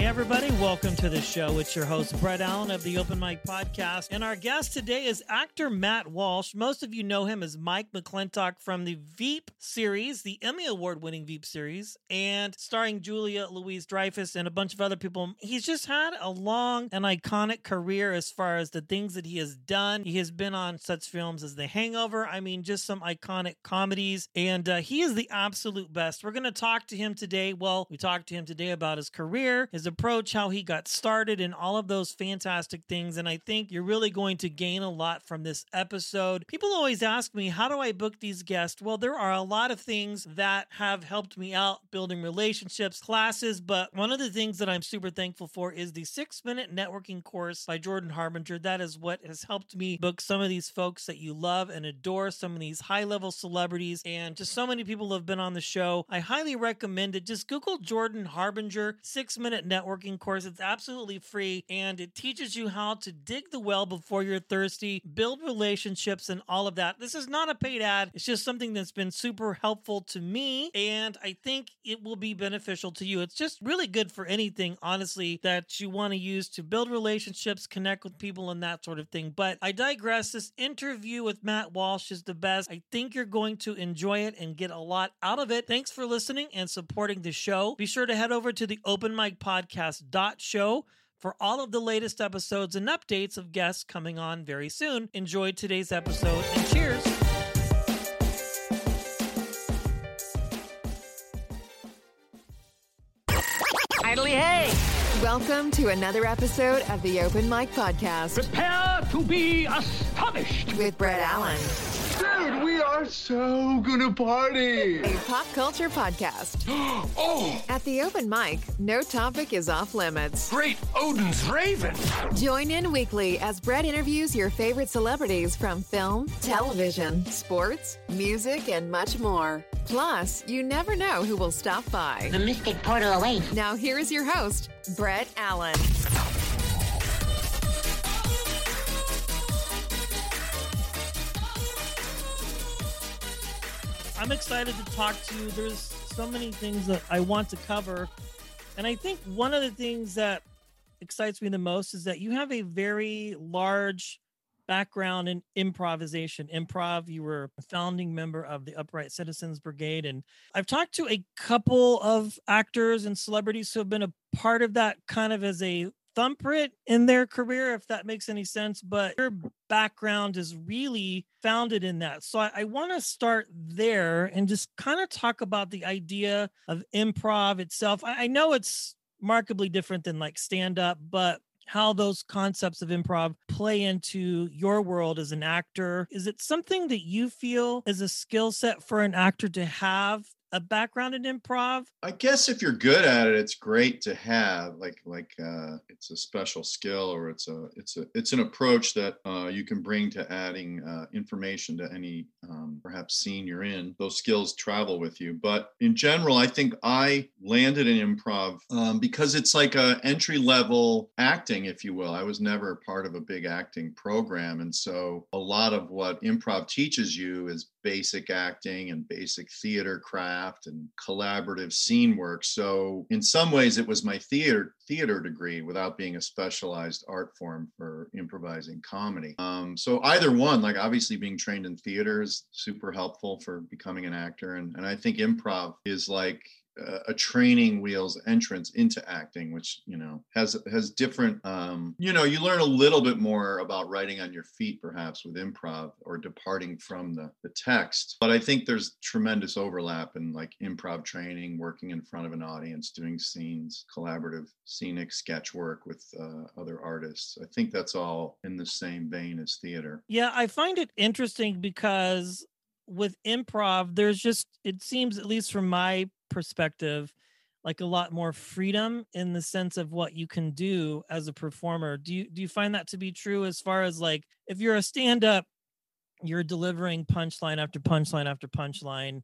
Hey, everybody, welcome to the show. It's your host, Brett Allen of the Open Mic Podcast. And our guest today is actor Matt Walsh. Most of you know him as Mike McLintock from the Veep series, the Emmy Award winning Veep series, and starring Julia Louise Dreyfus and a bunch of other people. He's just had a long and iconic career as far as the things that he has done. He has been on such films as The Hangover. I mean, just some iconic comedies. And uh, he is the absolute best. We're going to talk to him today. Well, we talked to him today about his career, his approach, how he got started, and all of those fantastic things. And I think you're really going to gain a lot from this episode. People always ask me, how do I book these guests? Well, there are a lot of things that have helped me out building relationships, classes, but one of the things that I'm super thankful for is the six minute networking course by Jordan Harbinger. That is what has helped me book some of these folks that you love and adore, some of these high level celebrities, and just so many people have been on the show. I highly recommend it. Just Google Jordan Harbinger six minute networking course. It's absolutely free and it teaches you how to dig the well before you're thirsty, build relationships, and all of that. This is not a paid ad, it's just something that's been super helpful to me, and I think it will be beneficial to you. It's just really good for anything, honestly, that you want to use to build relationships, connect with people, and that sort of thing. But I digress. This interview with Matt Walsh is the best. I think you're going to enjoy it and get a lot out of it. Thanks for listening and supporting the show. Be sure to head over to the Open Mic Podcast show for all of the latest episodes and updates of guests coming on very soon. Enjoy today's episode and cheers. Idly hey! Welcome to another episode of the Open Mic Podcast. Prepare to be astonished with Brett Allen. Dude, we are so gonna party! A pop culture podcast. oh! At the open mic, no topic is off limits. Great Odin's Raven! Join in weekly as Brett interviews your favorite celebrities from film, television, sports, music, and much more. Plus, you never know who will stop by. The mystic portal awaits. Now, here is your host, Brett Allen. I'm excited to talk to you. There's so many things that I want to cover. And I think one of the things that excites me the most is that you have a very large background in improvisation. Improv, you were a founding member of the Upright Citizens Brigade. And I've talked to a couple of actors and celebrities who have been a part of that kind of as a thumbprint in their career, if that makes any sense. But your background is really founded in that. So I, I want to start there and just kind of talk about the idea of improv itself. I, I know it's markedly different than like stand up, but how those concepts of improv play into your world as an actor. Is it something that you feel is a skill set for an actor to have a background in improv? I guess if you're good at it, it's great to have. Like like uh, it's a special skill or it's a it's a it's an approach that uh, you can bring to adding uh, information to any um, perhaps scene you're in. Those skills travel with you. But in general, I think I landed in improv um, because it's like a entry level acting, if you will. I was never part of a big acting program, and so a lot of what improv teaches you is basic acting and basic theater craft and collaborative scene work. So in some ways it was my theater theater degree without being a specialized art form for improvising comedy. Um, so either one, like obviously being trained in theater is super helpful for becoming an actor. And, and I think improv is like a training wheels entrance into acting which you know has has different um you know you learn a little bit more about writing on your feet perhaps with improv or departing from the the text. But i think there's tremendous overlap in like improv training working in front of an audience doing scenes collaborative scenic sketch work with uh, other artists. I think that's all in the same vein as theater. Yeah i find it interesting because with improv there's just it seems at least from my perspective like a lot more freedom in the sense of what you can do as a performer. Do you do you find that to be true as far as like if you're a stand up you're delivering punchline after punchline after punchline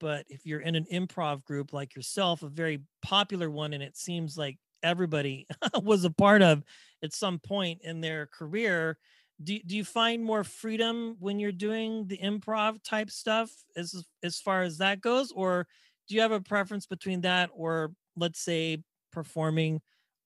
but if you're in an improv group like yourself a very popular one and it seems like everybody was a part of at some point in their career do, do you find more freedom when you're doing the improv type stuff as as far as that goes? Or do you have a preference between that or let's say performing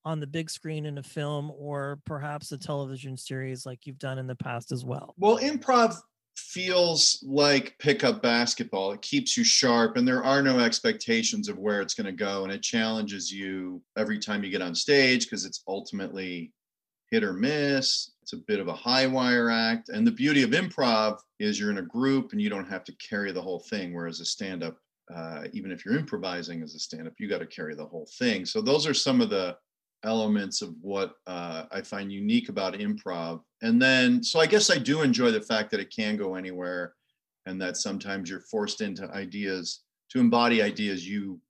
on the big screen in a film or perhaps a television series like you've done in the past as well well improv feels like pickup basketball it keeps you sharp and there are no expectations of where it's going to go and it challenges you every time you get on stage because it's ultimately hit or miss. It's a bit of a high wire act. And the beauty of improv is you're in a group and you don't have to carry the whole thing. Whereas a stand up, uh, even if you're improvising as a stand up, you got to carry the whole thing. So those are some of the elements of what uh, I find unique about improv. And then, so I guess I do enjoy the fact that it can go anywhere and that sometimes you're forced into ideas to embody ideas you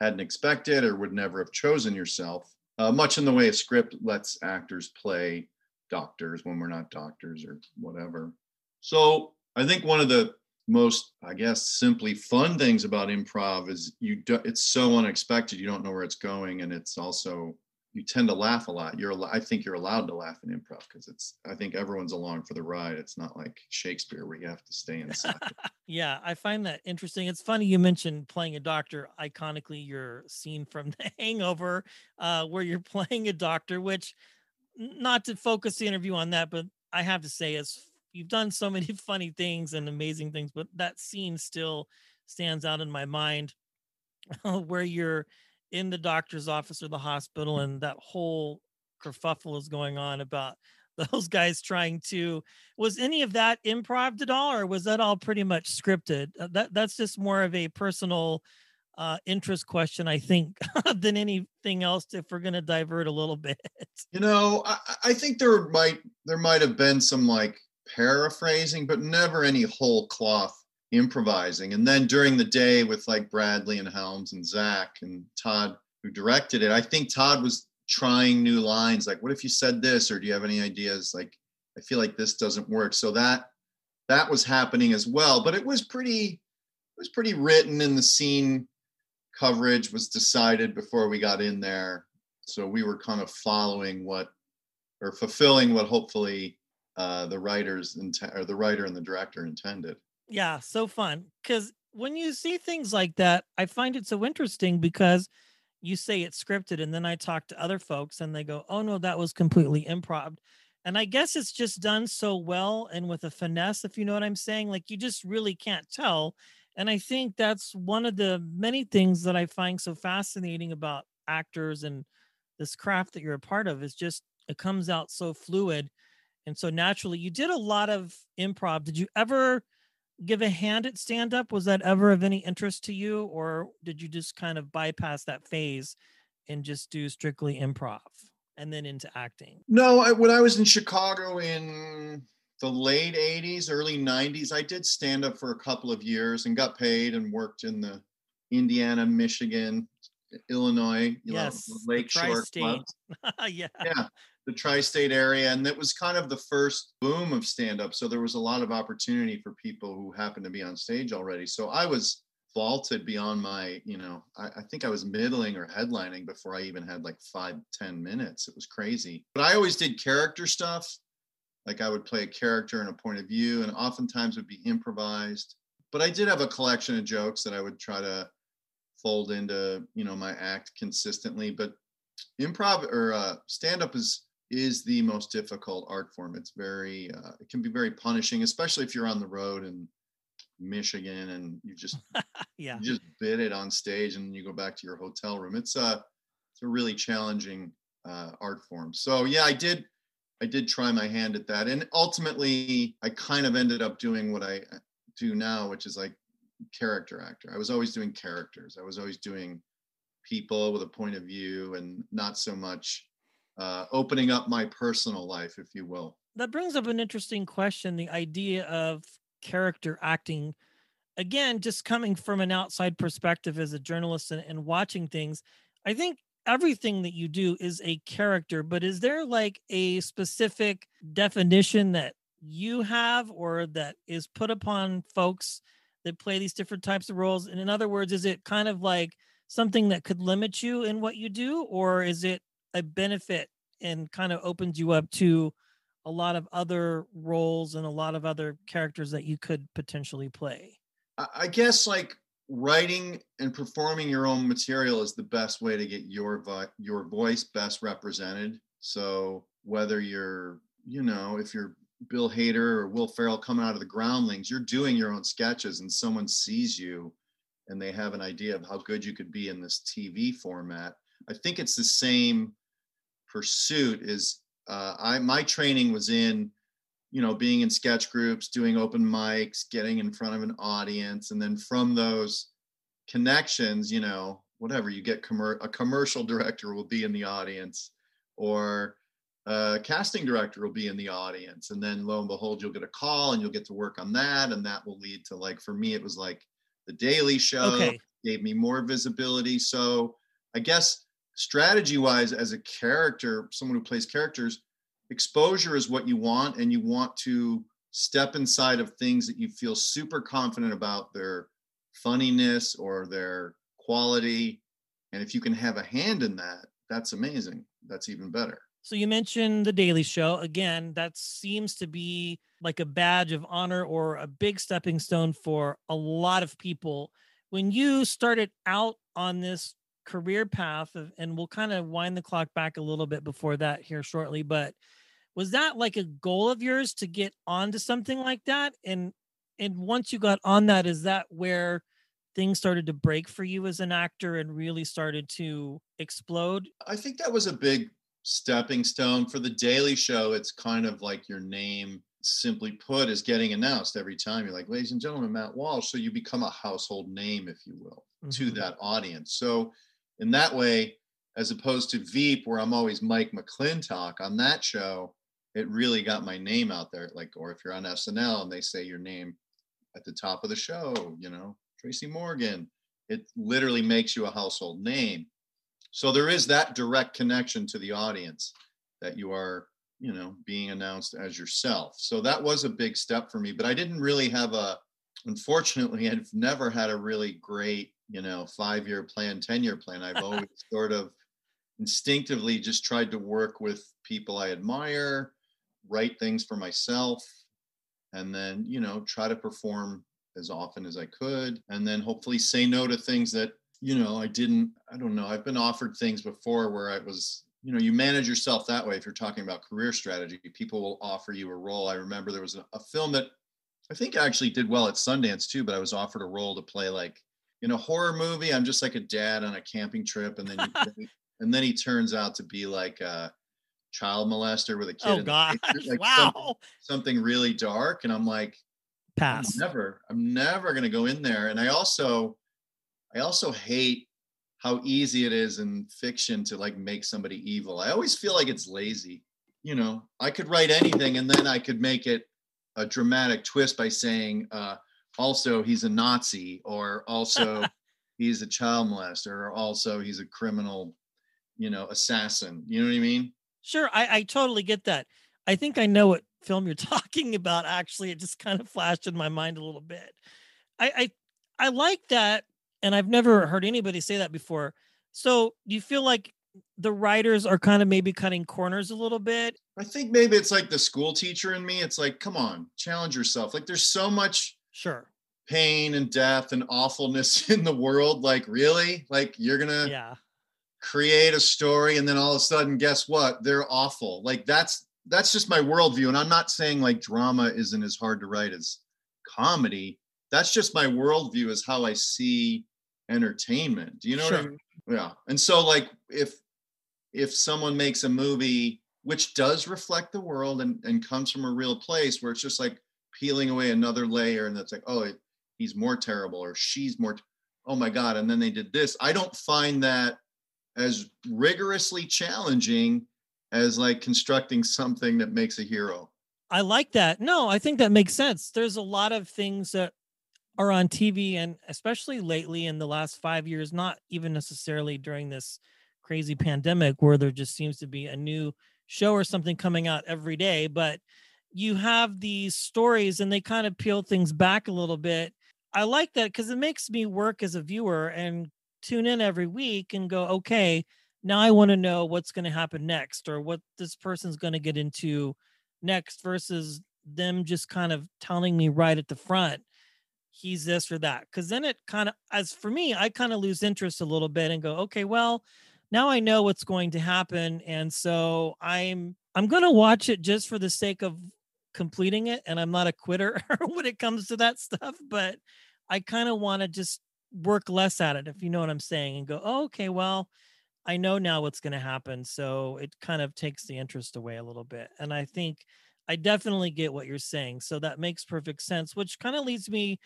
hadn't expected or would never have chosen yourself uh, much in the way a script lets actors play doctors when we're not doctors or whatever. So I think one of the most, I guess, simply fun things about improv is you do, it's so unexpected. You don't know where it's going, and it's also you tend to laugh a lot. You're, I think you're allowed to laugh in improv because it's, I think everyone's along for the ride. It's not like Shakespeare where you have to stay inside. yeah, I find that interesting. It's funny you mentioned playing a doctor. Iconically, your scene from The Hangover, uh, where you're playing a doctor, which, not to focus the interview on that, but I have to say, as you've done so many funny things and amazing things, but that scene still stands out in my mind, where you're in the doctor's office or the hospital and that whole kerfuffle is going on about those guys trying to was any of that improv at all or was that all pretty much scripted? Uh, that that's just more of a personal uh, interest question i think than anything else if we're going to divert a little bit. You know I, I think there might there might have been some like paraphrasing but never any whole cloth improvising. And then during the day with like Bradley and Helms and Zach and Todd, who directed it, I think Todd was trying new lines. Like, what if you said this? Or do you have any ideas? Like, I feel like this doesn't work. So that that was happening as well. But it was pretty, it was pretty written and the scene coverage was decided before we got in there. So we were kind of following what or fulfilling what hopefully uh, the writers int- or the writer and the director intended. Yeah, so fun. Because when you see things like that, I find it so interesting because you say it's scripted, and then I talk to other folks and they go, oh no, that was completely improv. And I guess it's just done so well and with a finesse, if you know what I'm saying. Like you just really can't tell. And I think that's one of the many things that I find so fascinating about actors and this craft that you're a part of is just it comes out so fluid and so naturally. You did a lot of improv. Did you ever give a hand at stand up? Was that ever of any interest to you, or did you just kind of bypass that phase and just do strictly improv and then into acting? No, I, when I was in Chicago in the late 80s, early 90s, I did stand up for a couple of years and got paid and worked in the Indiana, Michigan, Illinois, you yes, know, Lake Shore clubs. yeah. Yeah the tri-state area and it was kind of the first boom of stand-up. So there was a lot of opportunity for people who happened to be on stage already. So i was vaulted beyond my you know I, I, think i was middling or headlining before i even had like five ten minutes. It was crazy. But i always did character stuff. Like i would play a character and a point of view and oftentimes would be improvised. But i did have a collection of jokes that i would try to fold into you know my act consistently. But improv or uh, stand up is is the most difficult art form. It's very, uh, it can be very punishing, especially if you're on the road in Michigan and you just, yeah, you just bid it on stage and you go back to your hotel room. It's a, it's a really challenging uh, art form. So yeah, I did, I did try my hand at that, and ultimately, I kind of ended up doing what I uh, do now, which is like character actor. I was always doing characters. I was always doing people with a point of view, and not so much uh, opening up my personal life, if you will. That brings up an interesting question the idea of character acting. Again, just coming from an outside perspective as a journalist and, and watching things, I think everything that you do is a character, but is there like a specific definition that you have or that is put upon folks that play these different types of roles? And in other words, is it kind of like something that could limit you in what you do, or is it a benefit and kind of opens you up to a lot of other roles and a lot of other characters that you could potentially play? I guess like writing and performing your own material is the best way to get your vo- your voice best represented. So whether you're, you know, if you're Bill Hader or Will Ferrell coming out of the Groundlings, you're doing your own sketches, and someone sees you, and they have an idea of how good you could be in this TV format. I think it's the same pursuit. Is uh, I my training was in you know, being in sketch groups, doing open mics, getting in front of an audience, and then from those connections, you know, whatever you get, commer- a commercial director will be in the audience, or a casting director will be in the audience, and then lo and behold, you'll get a call, and you'll get to work on that, and that will lead to like for me, it was like the Daily Show Okay. gave me more visibility. So I guess strategy wise, as a character, someone who plays characters exposure is what you want and you want to step inside of things that you feel super confident about their funniness or their quality and if you can have a hand in that that's amazing that's even better So you mentioned the Daily Show again. That seems to be like a badge of honor or a big stepping stone for a lot of people. When you started out on this career path, of, and we'll kind of wind the clock back a little bit before that here shortly, but was that like a goal of yours to get onto something like that? And and once you got on that, is that where things started to break for you as an actor and really started to explode? i think that was a big stepping stone for the daily show it's kind of like your name simply put is getting announced every time you're like ladies and gentlemen matt walsh so you become a household name if you will to Mhm. that audience so in that way as opposed to veep where i'm always mike mclintock on that show it really got my name out there. Like or if you're on snl and they say your name at the top of the show you know tracy morgan it literally makes you a household name. So there is that direct connection to the audience that you are you know being announced as yourself. So that was a big step for me but i didn't really have a unfortunately i've never had a really great you know five year plan 10 year plan i've always sort of instinctively just tried to work with people i admire write things for myself and then you know try to perform as often as i could and then hopefully say no to things that you know i didn't i don't know i've been offered things before where i was you know you manage yourself that way. If you're talking about career strategy people will offer you a role. I remember there was a, a film that i think actually did well at sundance too but i was offered a role to play like in a horror movie i'm just like a dad on a camping trip and then you, and then he turns out to be like a child molester with a kid Oh gosh! like wow. something really dark and i'm like Pass. I'm never, I'm never going to go in there. And I also, I also hate how easy it is in fiction to like make somebody evil. I always feel like it's lazy. You know, I could write anything and then I could make it a dramatic twist by saying, uh, also he's a Nazi, or also he's a child molester, or also he's a criminal, you know, assassin. You know what I mean? Sure, I, I totally get that. I think I know what film you're talking about. Actually, it just kind of flashed in my mind a little bit. I I, I like that, and I've never heard anybody say that before. So, do you feel like the writers are kind of maybe cutting corners a little bit? I think maybe it's like the school teacher in me. It's like, come on, challenge yourself. Like there's so much Sure. pain and death and awfulness in the world. Like, really? Like, you're gonna Yeah. create a story and then all of a sudden, guess what? They're awful. Like, that's that's just my worldview. And I'm not saying like drama isn't as hard to write as comedy. That's just my worldview, is how I see entertainment. Do you know what I mean? Yeah. And so, like, if if someone makes a movie which does reflect the world and, and comes from a real place where it's just like peeling away another layer and it's like oh it, he's more terrible or she's more t- oh my god and then they did this i don't find that as rigorously challenging as like constructing something that makes a hero I like that. No, I think that makes sense. There's a lot of things that are on TV, and especially lately in the last five years, not even necessarily during this crazy pandemic where there just seems to be a new show or something coming out every day. But you have these stories and they kind of peel things back a little bit. I like that because it makes me work as a viewer and tune in every week and go, okay, now I want to know what's going to happen next or what this person's going to get into next versus them just kind of telling me right at the front he's this or that because then it kind of as for me i kind of lose interest a little bit and go okay well now i know what's going to happen and so i'm i'm going to watch it just for the sake of completing it and i'm not a quitter when it comes to that stuff but i kind of want to just work less at it if you know what i'm saying and go oh, okay well i know now what's going to happen so it kind of takes the interest away a little bit and i think i definitely get what you're saying so that makes perfect sense which kind of leads me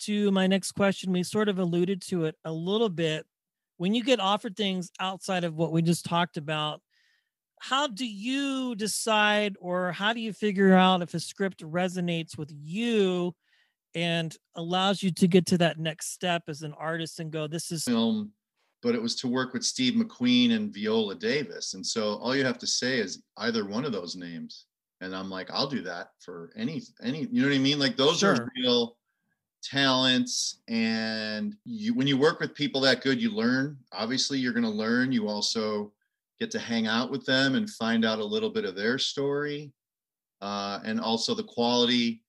to my next question we sort of alluded to it a little bit. When you get offered things outside of what we just talked about how do you decide or how do you figure out if a script resonates with you and allows you to get to that next step as an artist and go this is film but it was to work with steve mcqueen and viola davis. And so all you have to say is either one of those names and i'm like i'll do that for any any you know what i mean? Like those Sure. are real talents and you when you work with people that good you learn. Obviously you're going to learn. You also get to hang out with them and find out a little bit of their story uh, and also the quality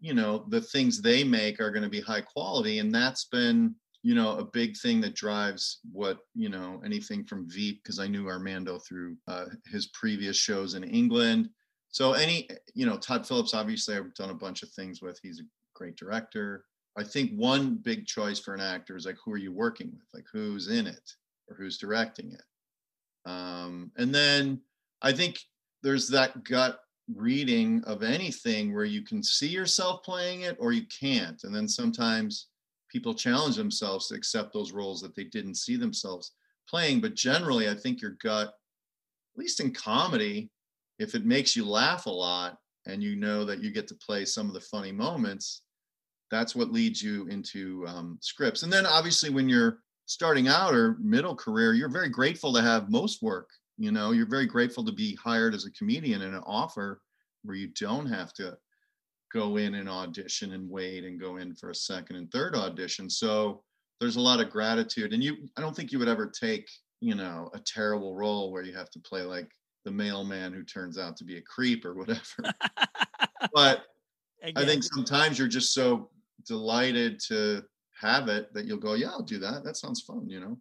you know the things they make are going to be high quality and that's been you know a big thing that drives what you know anything from veep because i knew armando through uh, his previous shows in england. So any you know todd phillips obviously i've done a bunch of things with. He's a great director. I think one big choice for an actor is like who are you working with? Like who's in it or who's directing it um, and then i think there's that gut reading of anything where you can see yourself playing it or you can't. And then sometimes people challenge themselves to accept those roles that they didn't see themselves playing. But generally i think your gut at least in comedy if it makes you laugh a lot and you know that you get to play some of the funny moments that's what leads you into um, scripts. And then obviously when you're starting out or middle career you're very grateful to have most work you know? You're very grateful to be hired as a comedian in an offer where you don't have to go in and audition and wait and go in for a second and third audition. So there's a lot of gratitude and you i don't think you would ever take you know a terrible role where you have to play like the mailman who turns out to be a creep or whatever. But i think sometimes you're just so delighted to have it that you'll go yeah i'll do that. That sounds fun you know?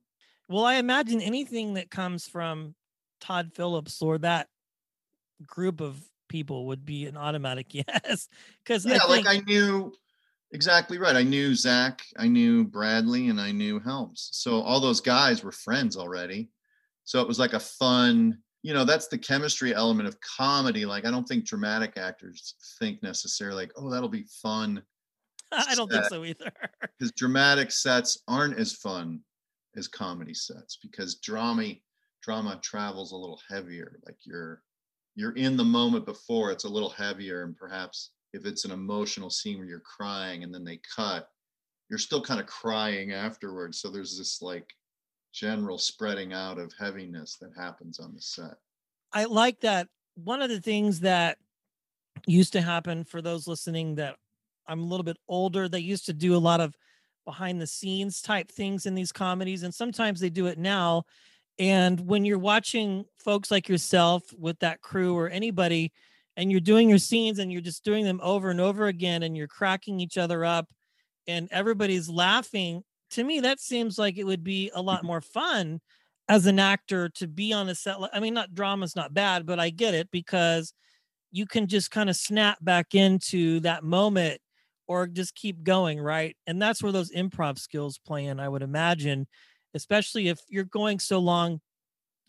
Well, I imagine anything that comes from Todd Phillips or that group of people would be an automatic yes. Because yeah I think, like i knew exactly right. I knew zach i knew bradley and i knew helms. So all those guys were friends already. So it was like a fun you know that's the chemistry element of comedy. Like i don't think dramatic actors think necessarily like oh that'll be fun I don't think so either. because dramatic sets aren't as fun as comedy sets because drama drama travels a little heavier like you're you're in the moment before it's a little heavier and perhaps if it's an emotional scene where you're crying and then they cut you're still kind of crying afterwards so there's this like general spreading out of heaviness that happens on the set I like that. One of the things that used to happen for those listening that I'm a little bit older, they used to do a lot of behind the scenes type things in these comedies, and sometimes they do it now. And when you're watching folks like yourself with that crew or anybody, and you're doing your scenes and you're just doing them over and over again, and you're cracking each other up, and everybody's laughing, to me, that seems like it would be a lot mm-hmm. more fun as an actor to be on a set. I mean, not drama's not bad, but I get it because you can just kind of snap back into that moment or just keep going, right? And that's where those improv skills play in, I would imagine, especially if you're going so long.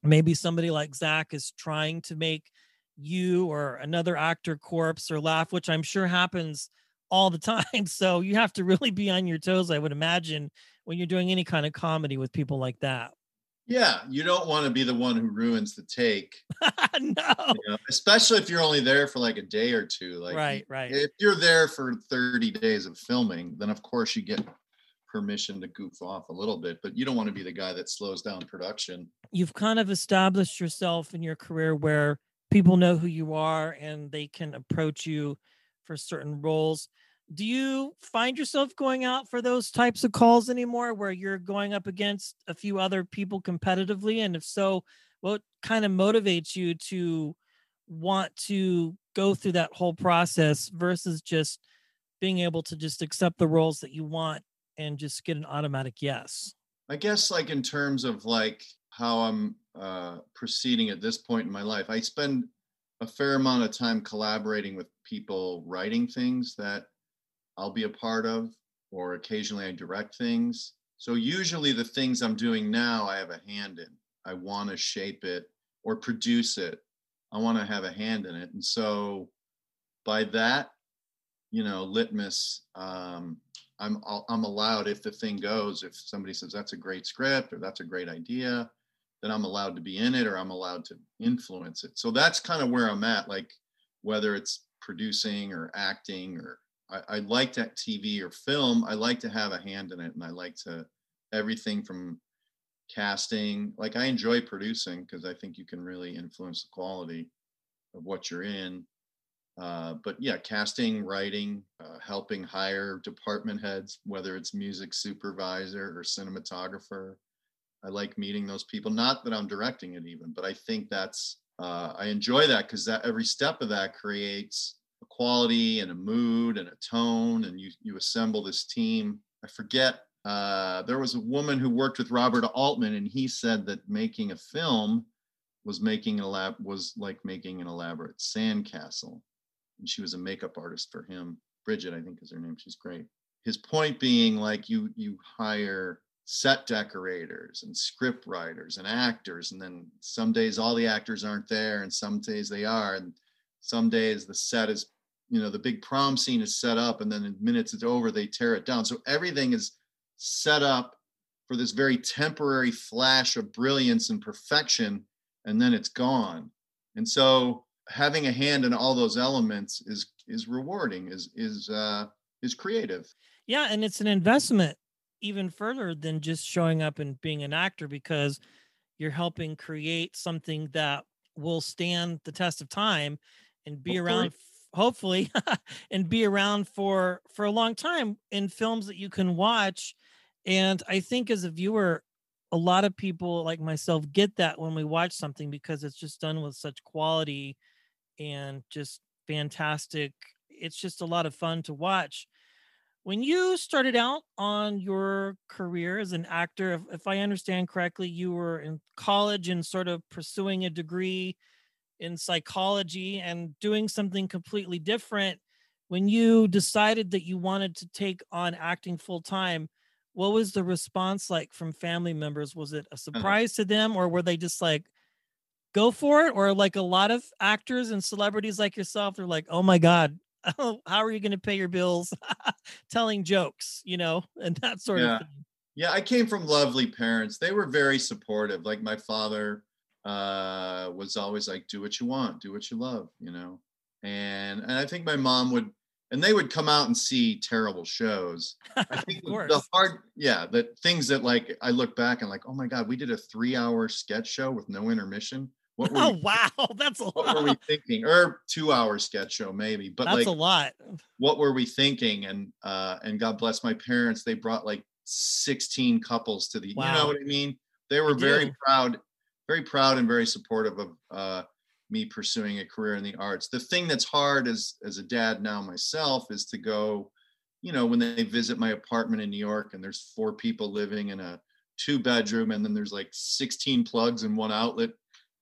Maybe somebody like Zach is trying to make you or another actor corpse or laugh, which I'm sure happens all the time. So you have to really be on your toes, I would imagine, when you're doing any kind of comedy with people like that. Yeah you don't want to be the one who ruins the take no. you know, especially if you're only there for like a day or two like right, right. if you're there for 30 days of filming, then of course you get permission to goof off a little bit, but you don't want to be the guy that slows down production. You've kind of established yourself in your career where people know who you are and they can approach you for certain roles. Do you find yourself going out for those types of calls anymore where you're going up against a few other people competitively? And if so, what kind of motivates you to want to go through that whole process versus just being able to just accept the roles that you want and just get an automatic yes? I guess like in terms of like how I'm uh, proceeding at this point in my life, I spend a fair amount of time collaborating with people writing things that I'll be a part of, or occasionally I direct things. So usually the things I'm doing now, I have a hand in. I want to shape it or produce it. I want to have a hand in it. And so by that, you know, litmus, um, I'm I'm allowed if the thing goes, if somebody says that's a great script or that's a great idea, then I'm allowed to be in it or I'm allowed to influence it. So that's kind of where I'm at. Like whether it's producing or acting or I, I like that TV or film, I like to have a hand in it and I like to everything from casting. Like I enjoy producing because I think you can really influence the quality of what you're in. Uh, but yeah, casting, writing, uh, helping hire department heads, whether it's music supervisor or cinematographer. I like meeting those people. Not that I'm directing it even, but I think that's uh, I enjoy that because that every step of that creates a quality and a mood and a tone, and you you assemble this team. I forget uh, there was a woman who worked with Robert Altman, and he said that making a film was making a lab was like making an elaborate sandcastle and she was a makeup artist for him. Bridget, I think is her name. She's great. His point being like you you hire set decorators and script writers and actors and then some days all the actors aren't there and some days they are and some days the set is you know the big prom scene is set up and then in minutes it's over they tear it down. So everything is set up for this very temporary flash of brilliance and perfection and then it's gone. And so having a hand in all those elements is is rewarding is is uh is creative. Yeah and it's an investment even further than just showing up and being an actor because you're helping create something that will stand the test of time and be hopefully. around hopefully and be around for for a long time in films that you can watch and i think as a viewer a lot of people like myself get that when we watch something because it's just done with such quality and just fantastic. It's just a lot of fun to watch. When you started out on your career as an actor, if, if I understand correctly, you were in college and sort of pursuing a degree in psychology and doing something completely different. When you decided that you wanted to take on acting full time, what was the response like from family members? Was it a uh-huh. surprise to them, or were they just like, go for it or like a lot of actors and celebrities like yourself they're like oh my god how are you going to pay your bills telling jokes you know and that sort yeah. of thing yeah i came from lovely parents they were very supportive like my father uh was always like do what you want do what you love you know and and i think my mom would and they would come out and see terrible shows. I think the hard, yeah, the things that like I look back and like, oh my god, we did a three-hour sketch show with no intermission. What were oh we, wow, that's a what lot. were we thinking? Or two-hour sketch show maybe, but that's like, a lot. What were we thinking? And uh, and God bless my parents, they brought like 16 couples to the, wow. you know what I mean? They were I very do. proud, very proud and very supportive of uh, me pursuing a career in the arts. The thing that's hard as as a dad now myself is to go, you know, when they visit my apartment in New York and there's four people living in a two bedroom and then there's like 16 plugs in one outlet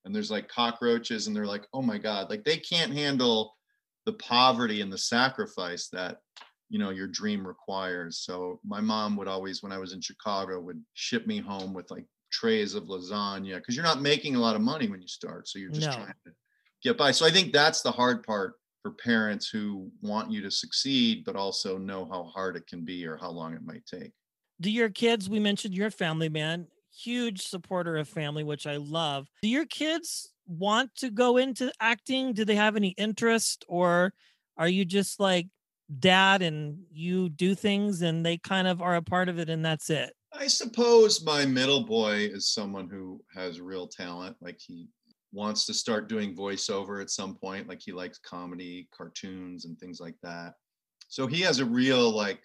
and there's like cockroaches and they're like oh my god like they can't handle the poverty and the sacrifice that you know your dream requires so my mom would always when i was in chicago would ship me home with like trays of lasagna because you're not making a lot of money when you start so you're just no. trying to get by so i think that's the hard part for parents who want you to succeed but also know how hard it can be or how long it might take do your kids we mentioned you're a family man huge supporter of family, which I love. Do your kids want to go into acting? Do they have any interest, or are you just like dad and you do things and they kind of are a part of it and that's it? I suppose my middle boy is someone who has real talent. Like he wants to start doing voiceover at some point. Like he likes comedy, cartoons, and things like that. So he has a real, like,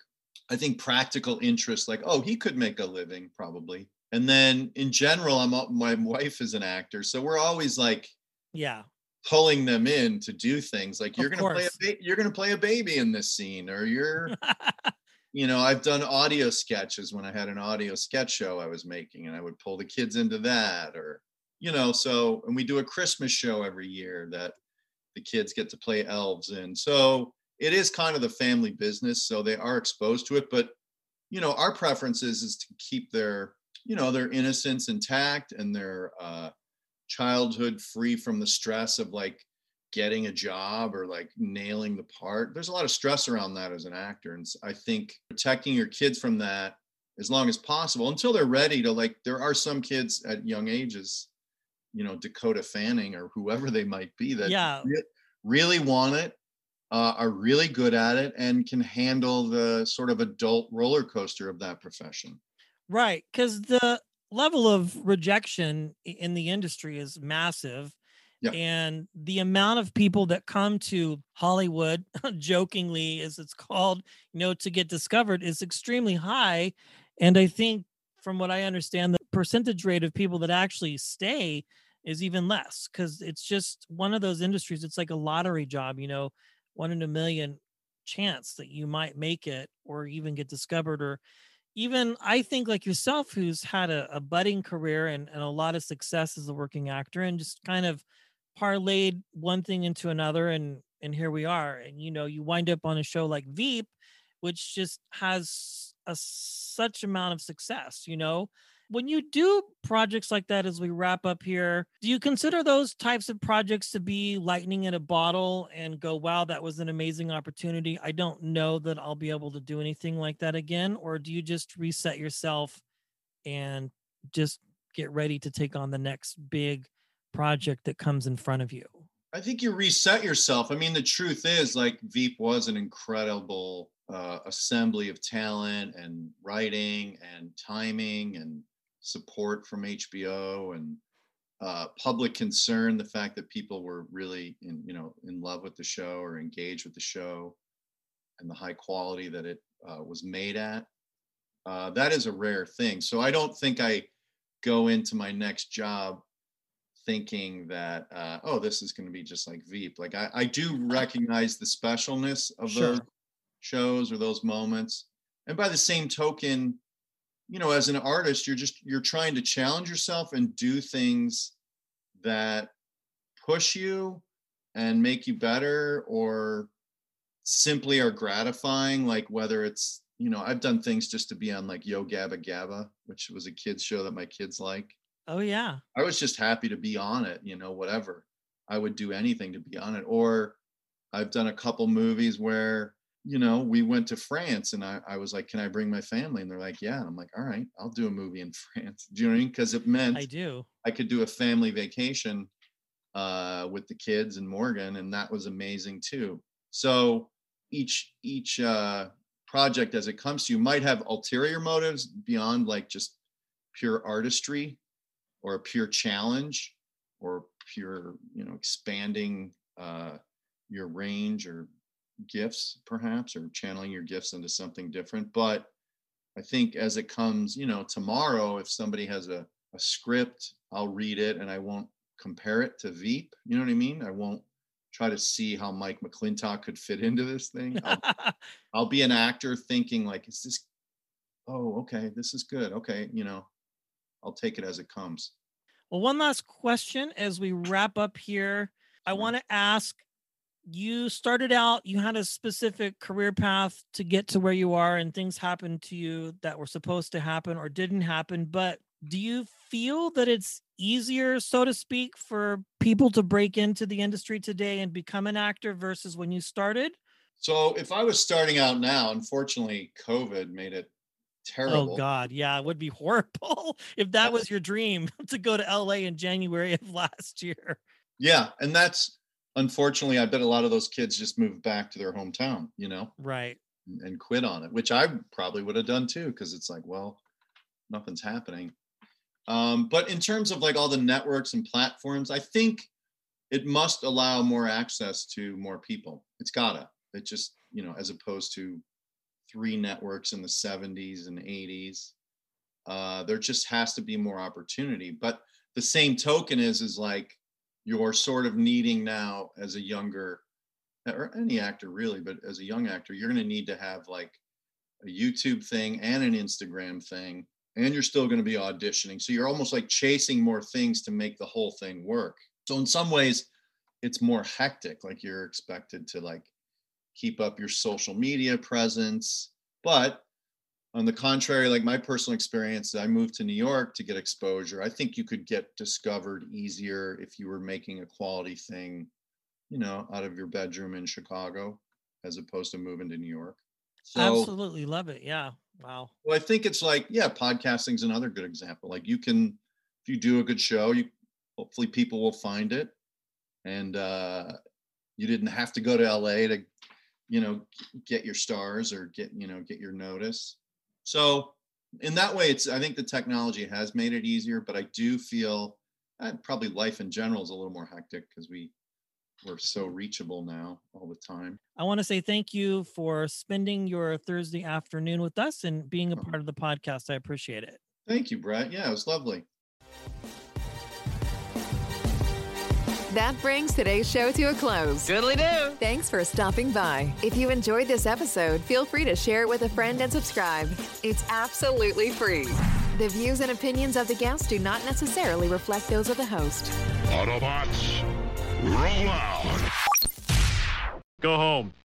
I think practical interest. Like, oh, he could make a living probably and then in general i'm my wife is an actor so we're always like yeah pulling them in to do things like you're Of gonna play a ba- you're gonna play a baby in this scene or you're you know i've done audio sketches when i had an audio sketch show i was making and i would pull the kids into that or you know so and we do a christmas show every year that the kids get to play elves in. So it is kind of the family business so they are exposed to it but you know our preference is is to keep their you know their innocence intact and their uh childhood free from the stress of like getting a job or like nailing the part. There's a lot of stress around that as an actor. And I think protecting your kids from that as long as possible until they're ready to like, there are some kids at young ages, you know, Dakota Fanning or whoever they might be that Yeah. re- really want it, uh, are really good at it, and can handle the sort of adult roller coaster of that profession. Right, because the level of rejection in the industry is massive. And the amount of people that come to Hollywood, jokingly as it's called, you know, to get discovered is extremely high. And I think, from what I understand, the percentage rate of people that actually stay is even less because it's just one of those industries. It's like a lottery job, you know, one in a million chance that you might make it or even get discovered or even I think like yourself, who's had a, a budding career and, and a lot of success as a working actor, and just kind of parlayed one thing into another, and and here we are. And you know, you wind up on a show like Veep, which just has a such amount of success. You know, when you do projects like that, as we wrap up here, do you consider those types of projects to be lightning in a bottle and go, wow, that was an amazing opportunity? I don't know that I'll be able to do anything like that again. Or do you just reset yourself and just get ready to take on the next big project that comes in front of you? I think you reset yourself. I mean, the truth is, like, Veep was an incredible uh, assembly of talent and writing and timing and support from HBO and uh, public concern. The fact that people were really, in, you know, in love with the show or engaged with the show, and the high quality that it uh, was made at. Uh, that is a rare thing. So I don't think I go into my next job thinking that uh, oh this is going to be just like veep like i, I do recognize the specialness of Sure. those shows or those moments and by the same token you know as an artist you're just you're trying to challenge yourself and do things that push you and make you better or simply are gratifying like whether it's you know i've done things just to be on like yo gabba gabba which was a kids show that my kids like Oh, yeah. I was just happy to be on it, you know, whatever. I would do anything to be on it. Or I've done a couple movies where, you know, we went to France and I, I was like, Can I bring my family? And they're like, Yeah. And I'm like, All right, I'll do a movie in France. Do you know what I mean? Because it meant I do. I could do a family vacation uh, with the kids and Morgan, and that was amazing too. So each each uh, project as it comes to you might have ulterior motives beyond like just pure artistry or a pure challenge or pure you know expanding uh, your range or gifts perhaps or channeling your gifts into something different. But i think as it comes you know tomorrow if somebody has a, a script i'll read it and i won't compare it to veep. You know what i mean? I won't try to see how mike mclintock could fit into this thing. I'll, I'll be an actor thinking like is this oh okay this is good. Okay you know i'll take it as it comes Well, one last question as we wrap up here. I want to ask you started out, you had a specific career path to get to where you are, and things happened to you that were supposed to happen or didn't happen. But do you feel that it's easier, so to speak, for people to break into the industry today and become an actor versus when you started? So if I was starting out now, unfortunately, COVID made it terrible. Oh God, yeah, it would be horrible if that was your dream to go to LA in January of last year. Yeah, and that's unfortunately, I bet a lot of those kids just moved back to their hometown, you know, Right. and- and quit on it, which I probably would have done too, because it's like, well, nothing's happening. Um, but in terms of like all the networks and platforms, I think it must allow more access to more people. It's gotta. It just, you know, as opposed to three networks in the 70s and 80s. Uh, there just has to be more opportunity. But the same token is is like you're sort of needing now as a younger or any actor really, but as a young actor, you're going to need to have like a YouTube thing and an Instagram thing, and you're still going to be auditioning. So you're almost like chasing more things to make the whole thing work. So in some ways, it's more hectic. Like you're expected to like keep up your social media presence, but on the contrary, like my personal experience, I moved to New York to get exposure. I think you could get discovered easier if you were making a quality thing, you know, out of your bedroom in Chicago as opposed to moving to New York. So, Absolutely love it. Yeah. Wow. Well, I think it's like, yeah, podcasting's another good example. Like you can, if you do a good show, you hopefully people will find it. And uh you didn't have to go to LA to, you know, get your stars or get, you know, get your notice so in that way, it's I think the technology has made it easier, but I do feel uh, probably life in general is a little more hectic because we we're so reachable now all the time. I want to say thank you for spending your Thursday afternoon with us and being a part of the podcast. I appreciate it. Thank you, Brett. Yeah, it was lovely. That brings today's show to a close. Goodly do. Thanks for stopping by. If you enjoyed this episode, feel free to share it with a friend and subscribe. It's absolutely free. The views and opinions of the guests do not necessarily reflect those of the host. Autobots, roll out. Go home.